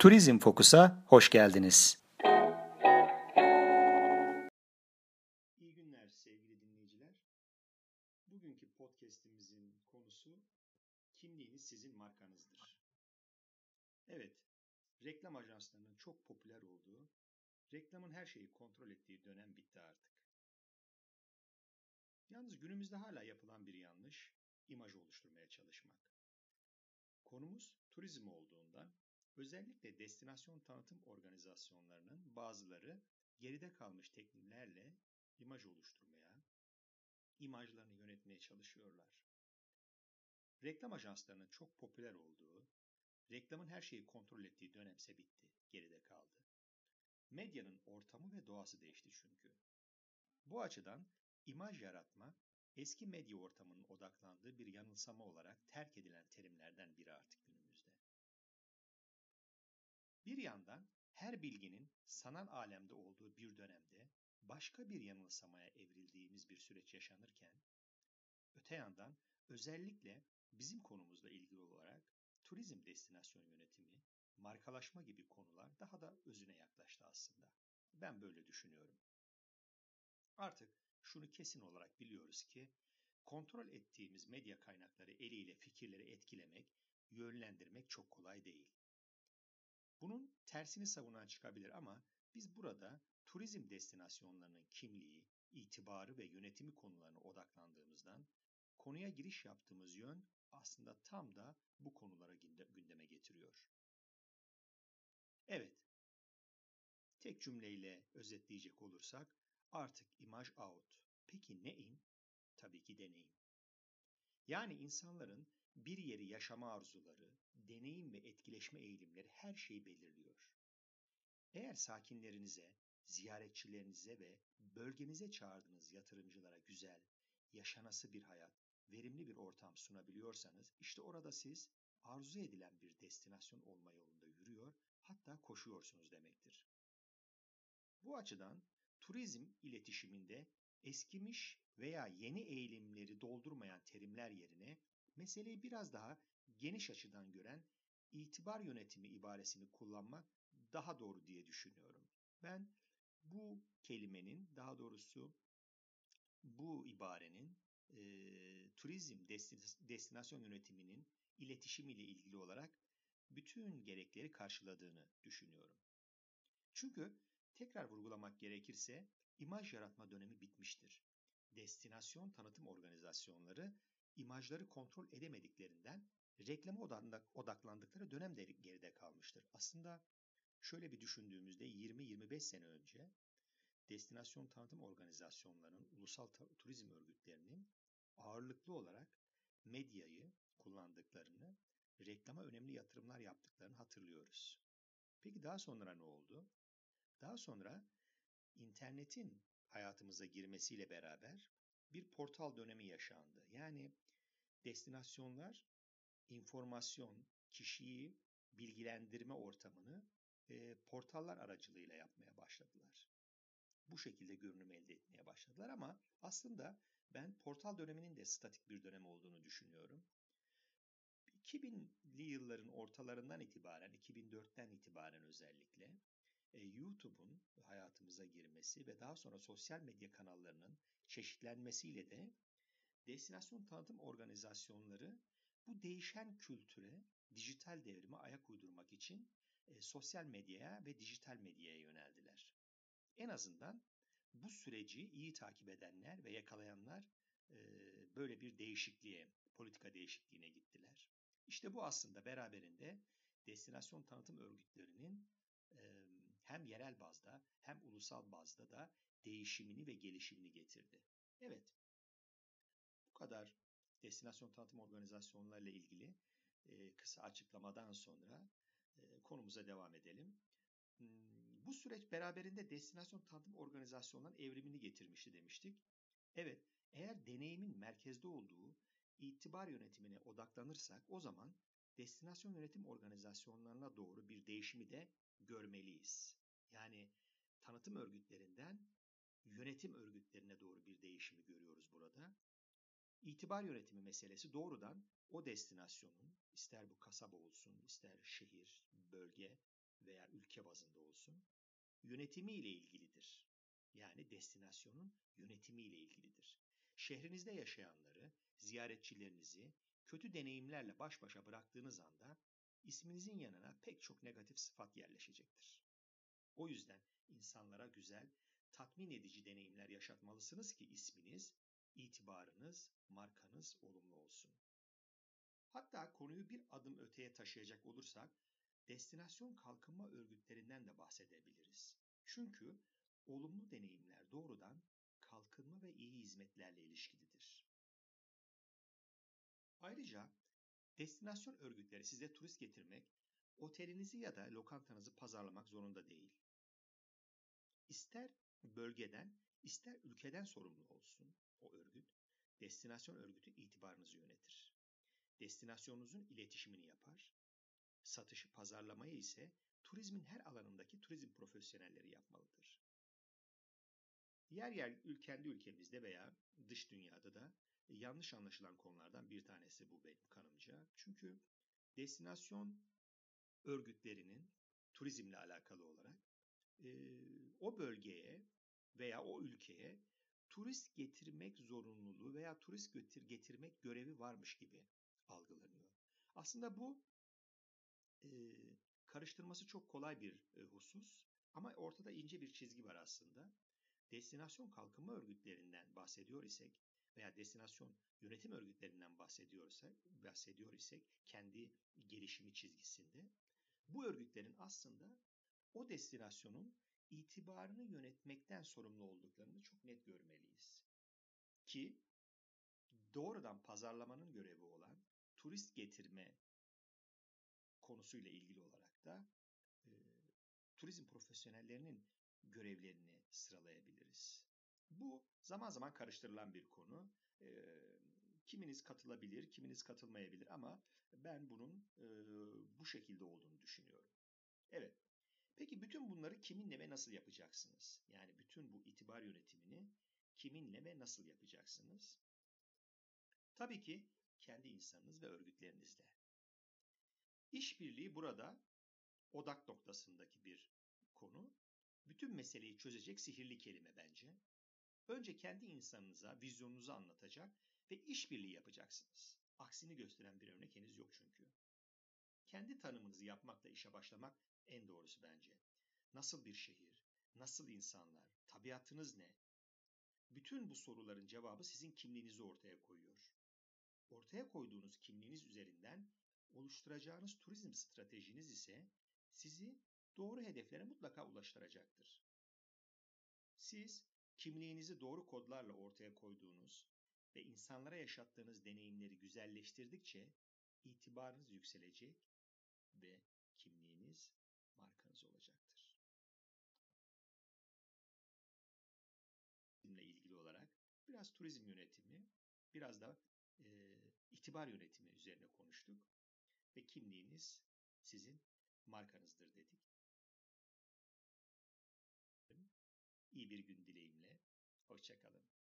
Turizm Fokus'a hoş geldiniz. İyi günler sevgili dinleyiciler. Bugünkü podcast'imizin konusu kimliğiniz sizin markanızdır. Evet, reklam ajanslarının çok popüler olduğu, reklamın her şeyi kontrol ettiği dönem bitti artık. Yalnız günümüzde hala yapılan bir yanlış, imaj oluşturmaya çalışmak. Konumuz turizm olduğundan özellikle destinasyon tanıtım organizasyonlarının bazıları geride kalmış tekniklerle imaj oluşturmaya, imajlarını yönetmeye çalışıyorlar. Reklam ajanslarının çok popüler olduğu, reklamın her şeyi kontrol ettiği dönemse bitti, geride kaldı. Medyanın ortamı ve doğası değişti çünkü. Bu açıdan imaj yaratma eski medya ortamının odaklandığı bir yanılsama olarak terk edilen terimlerden biri artık günümüzde. Bir yandan her bilginin sanal alemde olduğu bir dönemde başka bir yanılsamaya evrildiğimiz bir süreç yaşanırken, öte yandan özellikle bizim konumuzla ilgili olarak turizm destinasyon yönetimi, markalaşma gibi konular daha da özüne yaklaştı aslında. Ben böyle düşünüyorum. Artık şunu kesin olarak biliyoruz ki kontrol ettiğimiz medya kaynakları eliyle fikirleri etkilemek, yönlendirmek çok kolay değil. Bunun tersini savunan çıkabilir ama biz burada turizm destinasyonlarının kimliği, itibarı ve yönetimi konularına odaklandığımızdan konuya giriş yaptığımız yön aslında tam da bu konulara gündeme getiriyor. Evet, tek cümleyle özetleyecek olursak artık imaj out. Peki ne in? Tabii ki deneyim. Yani insanların bir yeri yaşama arzuları, deneyim ve etkileşme eğilimleri her şeyi belirliyor. Eğer sakinlerinize, ziyaretçilerinize ve bölgenize çağırdığınız yatırımcılara güzel, yaşanası bir hayat, verimli bir ortam sunabiliyorsanız işte orada siz arzu edilen bir destinasyon olma yolunda yürüyor, hatta koşuyorsunuz demektir. Bu açıdan turizm iletişiminde eskimiş veya yeni eğilimleri doldurmayan terimler yerine meseleyi biraz daha geniş açıdan gören itibar yönetimi ibaresini kullanmak daha doğru diye düşünüyorum. Ben bu kelimenin daha doğrusu bu ibarenin e, turizm destinasyon yönetiminin iletişimiyle ilgili olarak bütün gerekleri karşıladığını düşünüyorum. Çünkü tekrar vurgulamak gerekirse imaj yaratma dönemi bitmiştir. Destinasyon tanıtım organizasyonları imajları kontrol edemediklerinden reklama odaklandıkları dönem de geride kalmıştır. Aslında şöyle bir düşündüğümüzde 20-25 sene önce destinasyon tanıtım organizasyonlarının, ulusal turizm örgütlerinin ağırlıklı olarak medyayı kullandıklarını, reklama önemli yatırımlar yaptıklarını hatırlıyoruz. Peki daha sonra ne oldu? Daha sonra internetin hayatımıza girmesiyle beraber bir portal dönemi yaşandı. Yani destinasyonlar informasyon, kişiyi bilgilendirme ortamını e, portallar aracılığıyla yapmaya başladılar. Bu şekilde görünüm elde etmeye başladılar ama aslında ben portal döneminin de statik bir dönem olduğunu düşünüyorum. 2000'li yılların ortalarından itibaren, 2004'ten itibaren özellikle e, YouTube'un hayatımıza girmesi ve daha sonra sosyal medya kanallarının çeşitlenmesiyle de destinasyon tanıtım organizasyonları bu değişen kültüre, dijital devrime ayak uydurmak için e, sosyal medyaya ve dijital medyaya yöneldiler. En azından bu süreci iyi takip edenler ve yakalayanlar e, böyle bir değişikliğe, politika değişikliğine gittiler. İşte bu aslında beraberinde destinasyon tanıtım örgütlerinin e, hem yerel bazda hem ulusal bazda da değişimini ve gelişimini getirdi. Evet, bu kadar destinasyon tanıtım organizasyonlarıyla ilgili e, kısa açıklamadan sonra e, konumuza devam edelim. Hmm, bu süreç beraberinde destinasyon tanıtım organizasyonlarının evrimini getirmişti demiştik. Evet, eğer deneyimin merkezde olduğu itibar yönetimine odaklanırsak o zaman destinasyon yönetim organizasyonlarına doğru bir değişimi de görmeliyiz. Yani tanıtım örgütlerinden yönetim örgütlerine doğru bir değişimi görüyoruz burada. İtibar yönetimi meselesi doğrudan o destinasyonun ister bu kasaba olsun, ister şehir, bölge veya ülke bazında olsun yönetimi ile ilgilidir. Yani destinasyonun yönetimi ile ilgilidir. Şehrinizde yaşayanları, ziyaretçilerinizi kötü deneyimlerle baş başa bıraktığınız anda isminizin yanına pek çok negatif sıfat yerleşecektir. O yüzden insanlara güzel, tatmin edici deneyimler yaşatmalısınız ki isminiz, itibarınız, markanız olumlu olsun. Hatta konuyu bir adım öteye taşıyacak olursak, destinasyon kalkınma örgütlerinden de bahsedebiliriz. Çünkü olumlu deneyimler doğrudan kalkınma ve iyi hizmetlerle ilişkilidir. Ayrıca destinasyon örgütleri size turist getirmek, otelinizi ya da lokantanızı pazarlamak zorunda değil. İster bölgeden, ister ülkeden sorumlu olsun o örgüt, destinasyon örgütü itibarınızı yönetir. Destinasyonunuzun iletişimini yapar. Satışı, pazarlamayı ise turizmin her alanındaki turizm profesyonelleri yapmalıdır. Yer yer kendi ülkemizde veya dış dünyada da yanlış anlaşılan konulardan bir tanesi bu benim kanımca. Çünkü destinasyon örgütlerinin turizmle alakalı olarak e, o bölgeye veya o ülkeye turist getirmek zorunluluğu veya turist getir getirmek görevi varmış gibi algılanıyor. Aslında bu e, karıştırması çok kolay bir e, husus ama ortada ince bir çizgi var aslında. Destinasyon kalkınma örgütlerinden bahsediyor isek veya destinasyon yönetim örgütlerinden bahsediyorsak, bahsediyor isek kendi gelişimi çizgisinde bu örgütlerin aslında o destinasyonun itibarını yönetmekten sorumlu olduklarını çok net görmeliyiz. Ki doğrudan pazarlamanın görevi olan turist getirme konusuyla ilgili olarak da e, turizm profesyonellerinin görevlerini sıralayabiliriz. Bu zaman zaman karıştırılan bir konu. E, kiminiz katılabilir, kiminiz katılmayabilir ama ben bunun e, bu şekilde olduğunu düşünüyorum. Evet. Peki bütün bunları kiminle ve nasıl yapacaksınız? Yani bütün bu itibar yönetimini kiminle ve nasıl yapacaksınız? Tabii ki kendi insanınız ve örgütlerinizle. İşbirliği burada odak noktasındaki bir konu. Bütün meseleyi çözecek sihirli kelime bence. Önce kendi insanınıza, vizyonunuzu anlatacak ve işbirliği yapacaksınız. Aksini gösteren bir örnek henüz yok çünkü. Kendi tanımınızı yapmakla işe başlamak en doğrusu bence. Nasıl bir şehir, nasıl insanlar, tabiatınız ne? Bütün bu soruların cevabı sizin kimliğinizi ortaya koyuyor. Ortaya koyduğunuz kimliğiniz üzerinden oluşturacağınız turizm stratejiniz ise sizi doğru hedeflere mutlaka ulaştıracaktır. Siz kimliğinizi doğru kodlarla ortaya koyduğunuz ve insanlara yaşattığınız deneyimleri güzelleştirdikçe itibarınız yükselecek ve kimliğiniz markanız olacaktır. Turizmle ilgili olarak biraz turizm yönetimi, biraz da e, itibar yönetimi üzerine konuştuk ve kimliğiniz sizin markanızdır dedik. İyi bir gün dileğimle. Hoşçakalın.